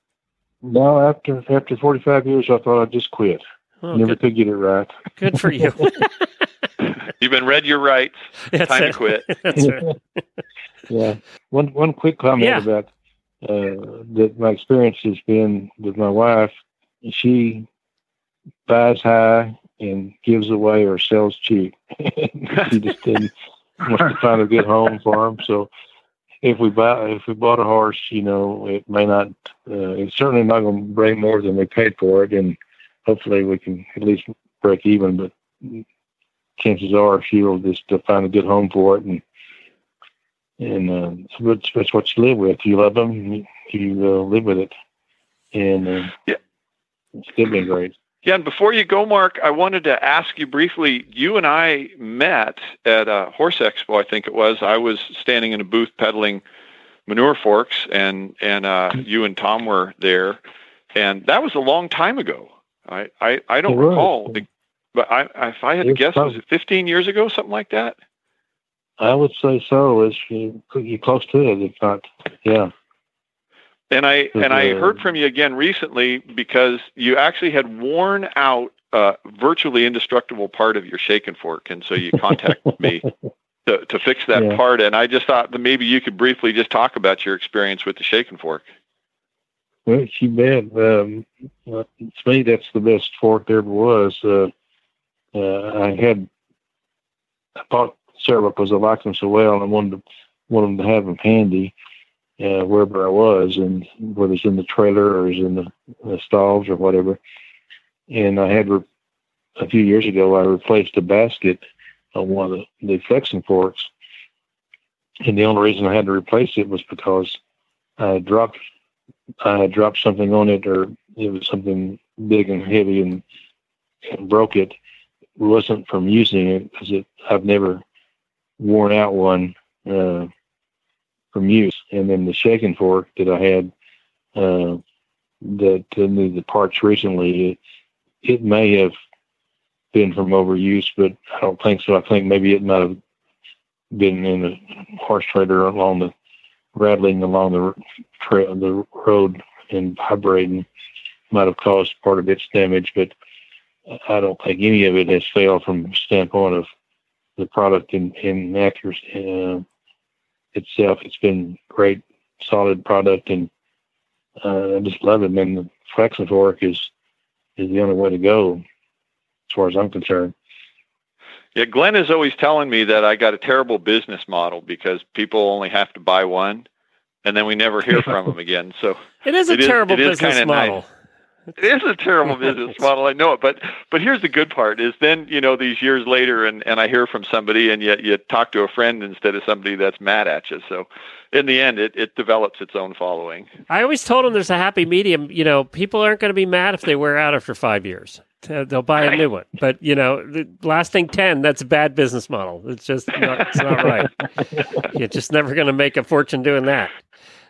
No, after after forty-five years, I thought I'd just quit. Oh, Never good, could get it right. good for you. *laughs* You've been read your rights. That's Time to quit. *laughs* That's right. yeah. One one quick comment Yeah. about uh, that my experience has been with my wife. She buys high and gives away or sells cheap. *laughs* she just didn't wants to find a good home for him. So if we buy if we bought a horse, you know, it may not. Uh, it's certainly not going to bring more than we paid for it, and hopefully we can at least break even. But chances are she'll just uh, find a good home for it, and and uh, that's, that's what you live with. You love them, you, you uh, live with it, and uh, Yeah. it's still been great. Yeah, and before you go, Mark, I wanted to ask you briefly. You and I met at a horse expo, I think it was. I was standing in a booth peddling manure forks, and and uh, you and Tom were there, and that was a long time ago. I I, I don't was. recall, but I, if I had to guess, was it 15 years ago, something like that? I would say so. It's you, could you close to it, if not, yeah. And I and I heard from you again recently because you actually had worn out a virtually indestructible part of your Shake-N-Fork, and so you contacted *laughs* me to to fix that Yeah. part. And I just thought that maybe you could briefly just talk about your experience with the Shake-N-Fork. Well, she bet. Um, to me, that's the best fork there ever was. Uh, uh, I had I bought several because I liked them so well, and I wanted to wanted them to have them handy uh, wherever I was, and whether it's in the trailer or it's in the, the stalls or whatever. And I had re- a few years ago, I replaced a basket on one of the, the Flex-N-Forks, and the only reason I had to replace it was because I dropped I had dropped something on it, or it was something big and heavy, and, and broke it. It wasn't from using it because I've never worn out one uh, from use. And then the Shake-N-Fork that I had uh, that uh, needed the parts recently, it, it may have been from overuse, but I don't think so. I think maybe it might have been in the horse trailer along the rattling along the the road and vibrating might have caused part of its damage, but I don't think any of it has failed from the standpoint of the product in, in accuracy uh, itself. It's been great, solid product, and uh, I just love it. And the Flex-N-Fork is is the only way to go, as far as I'm concerned. Yeah, Glenn is always telling me that I got a terrible business model because people only have to buy one, and then we never hear from *laughs* them again. So It is a It is- terrible it is business kinda nice. It is a terrible business *laughs* model. I know it, but but here's the good part: is then you know these years later, and and I hear from somebody, and yet you talk to a friend instead of somebody that's mad at you. So in the end, it it develops its own following. I always told them there's a happy medium. You know, people aren't going to be mad if they wear out after five years. They'll buy a new one. But, you know, the lasting 10, that's a bad business model. It's just not, it's not *laughs* right. You're just never going to make a fortune doing that.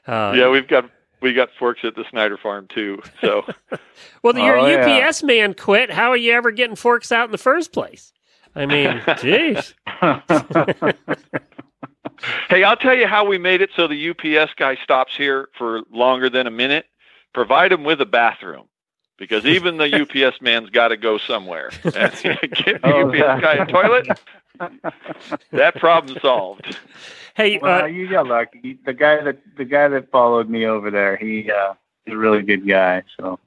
Uh, yeah, we've got we got forks at the Snyder farm too. So *laughs* Well, your Oh, yeah. UPS man quit. How are you ever getting forks out in the first place? I mean, *laughs* jeez. *laughs* hey, I'll tell you how we made it so the UPS guy stops here for longer than a minute. Provide him with a bathroom. Because even the UPS man's got to go somewhere. And give the Oh, UPS guy a toilet. That problem solved. Hey, well, uh, you got lucky. The guy that the guy that followed me over there, he uh, he's a really good guy. So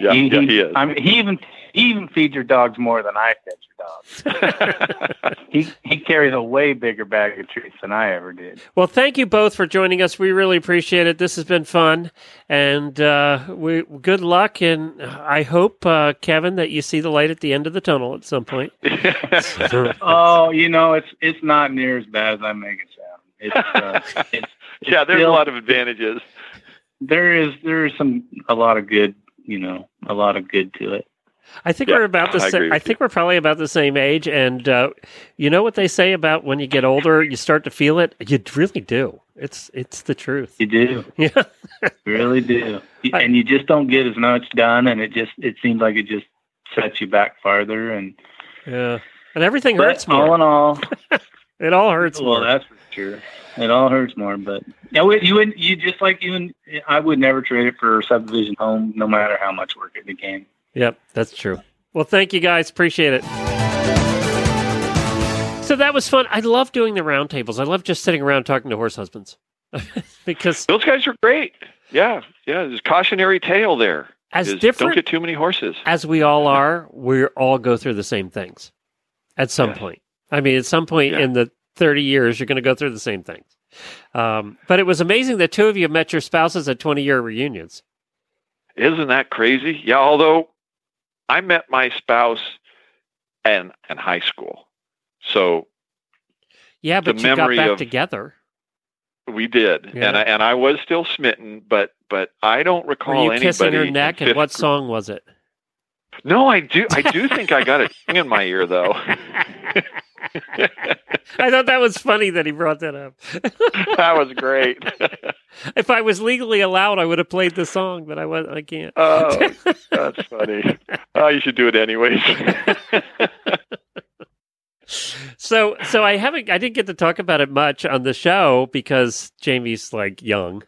Yeah, he, yeah, he is. I mean, he even he even feeds your dogs more than I fed your dogs. *laughs* He he carries a way bigger bag of treats than I ever did. Well, thank you both for joining us. We really appreciate it. This has been fun, and uh, we good luck. And I hope, uh, Kevin, that you see the light at the end of the tunnel at some point. *laughs* Oh, you know, it's it's not near as bad as I make it sound. It's uh, *laughs* it's yeah, there's still- a lot of advantages. there is there is some a lot of good you know a lot of good to it. I think Yeah, we're about the I same. I think we're probably about the same age. And uh, you know what they say about when you get older, you start to feel it. You really do. It's it's the truth. You do, *laughs* Yeah. you really do, and you just don't get as much done, and it just it seems like it just sets you back farther. And Yeah. And everything but hurts all in all, *laughs* It all hurts well, more. that's for sure. It all hurts more, but yeah, we- you wouldn't. you just like you and I would never trade it for a subdivision home, no matter how much work it became. Yep, that's true. Well, thank you guys. Appreciate it. So that was fun. I love doing the roundtables. I love just sitting around talking to horse husbands. *laughs* because Those guys are great. Yeah, yeah. There's a cautionary tale there. as is Don't get too many horses. as we all are, we all go through the same things at some Yes. point. I mean, at some point Yeah. in the 30 years, you're going to go through the same things. Um, but it was amazing that two of you met your spouses at 20 year reunions. Isn't that crazy? Yeah. Although I met my spouse in in high school, so Yeah, but you got back of- together. we did, Yeah. and I, and I was still smitten, but but I don't Were recall you anybody. kissing her neck? And what song was it? No, I do. I do think I got a *laughs* thing in my ear though. *laughs* *laughs* I thought that was funny that he brought that up. *laughs* that was great. *laughs* if I was legally allowed, I would have played the song, but I was I can't. oh, that's funny. Oh, you should do it anyways. so so I haven't I didn't get to talk about it much on the show because Jamie's like young.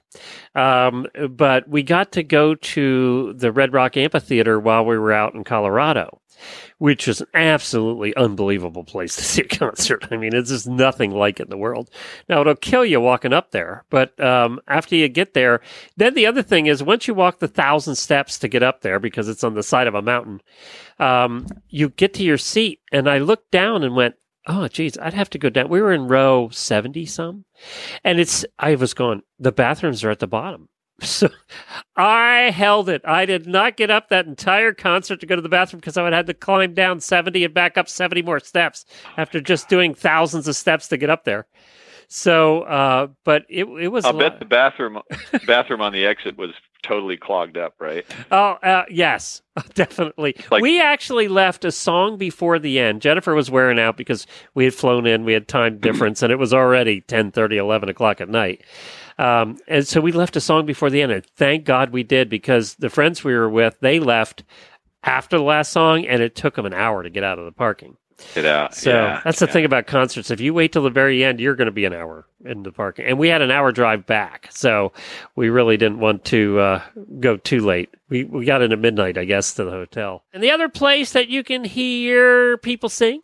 Um, but we got to go to the Red Rock Amphitheater while we were out in Colorado, which is an absolutely unbelievable place to see a *laughs* concert. I mean, it's just nothing like it in the world. Now it'll kill you walking up there, but um, after you get there, then the other thing is once you walk the thousand steps to get up there because it's on the side of a mountain, um, you get to your seat, and I looked down and went, "Oh, geez, I'd have to go down." We were in row seventy some, and it's. I was going. The bathrooms are at the bottom, so I held it. I did not get up that entire concert to go to the bathroom because I would have to climb down seventy and back up seventy more steps after just doing thousands of steps to get up there. So, uh, but it it was. I'll bet lot. the bathroom bathroom on the exit was totally clogged up, right? Oh, uh, yes, *laughs* definitely. Like- we actually left a song before the end. Jennifer was wearing out because we had flown in, we had time difference, and it was already 10, 30, 11 o'clock at night. Um, and so we left a song before the end, and thank God we did because the friends we were with, they left after the last song, and it took them an hour to get out of the parking. Get out. So yeah, that's the yeah. thing about concerts. If you wait till the very end, you're going to be an hour in the parking. And we had an hour drive back, so we really didn't want to uh, go too late. We we got in at midnight, I guess, to the hotel. And the other place that you can hear people sing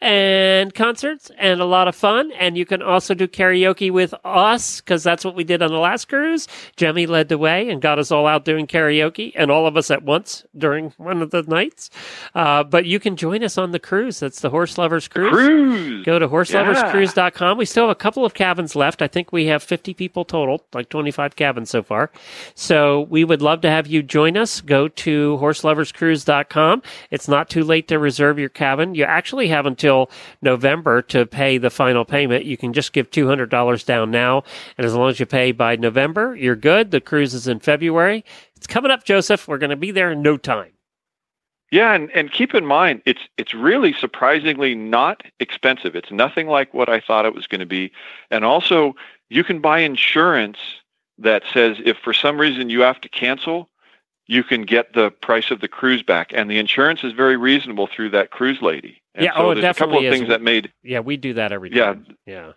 and concerts and a lot of fun. And you can also do karaoke with us because that's what we did on the last cruise. Jemmy led the way and got us all out doing karaoke and all of us at once during one of the nights. Uh, but you can join us on the cruise. That's the Horse Lovers Cruise. Cruise. Go to horseloverscruise.com. We still have a couple of cabins left. I think we have 50 people total, like 25 cabins so far. So we would love to have you join us. Go to horseloverscruise.com. It's not too late to reserve your cabin. You actually have until November to pay the final payment. You can just give $200 down now. And as long as you pay by November, you're good. The cruise is in February. It's coming up, Joseph. We're going to be there in no time. Yeah, and, and keep in mind it's it's really surprisingly not expensive. It's nothing like what I thought it was going to be. And also you can buy insurance that says if for some reason you have to cancel, you can get the price of the cruise back. And the insurance is very reasonable through that cruise lady. And Yeah, so oh, there's a couple of is. things that made Yeah, we do that every Yeah. time. Yeah.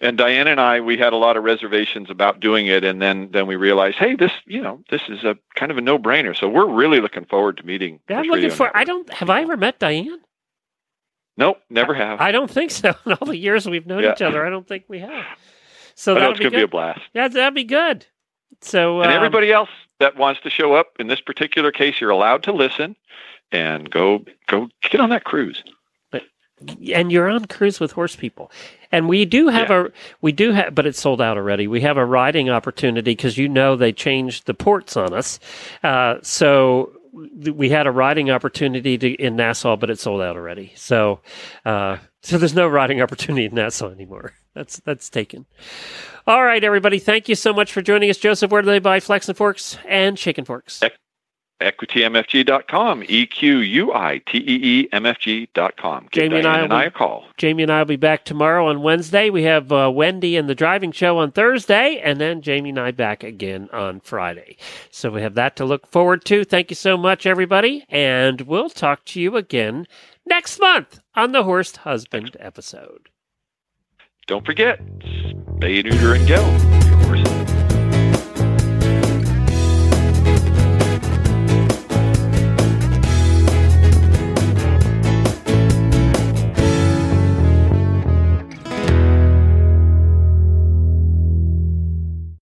and Diane and I we had a lot of reservations about doing it and then then we realized, hey, this you know, this is a kind of a no brainer. So we're really looking forward to meeting Yeah, I'm looking for. I don't. Have I ever met Diane? Nope, never have. I don't think so. *laughs* In all the years we've known Yeah. each other, I don't think we have. So know that'll be going to be a good. blast. yeah, that'd be good. So and um, everybody else that wants to show up in this particular case, you're allowed to listen and go go get on that cruise. But and you're on cruise with horse people. And we do have a we do have but it's sold out already. We have a riding opportunity because you know they changed the ports on us. Uh, so we had a riding opportunity to, in nassau but it's sold out already. So uh, so there's no riding opportunity in nassau anymore that's that's taken all right everybody thank you so much for joining us joseph where do they buy Flex-N-Forks and chicken forks equiteemfg.com, E Q U I T E E M F G.com. Give Jamie and I and will- I a call. Jamie and I will be back tomorrow on Wednesday. We have uh, Wendy and the driving show on Thursday, and then Jamie and I back again on Friday. So we have that to look forward to. Thank you so much, everybody, and we'll talk to you again next month on the Horse Husband episode. Don't forget, spay, neuter, and go.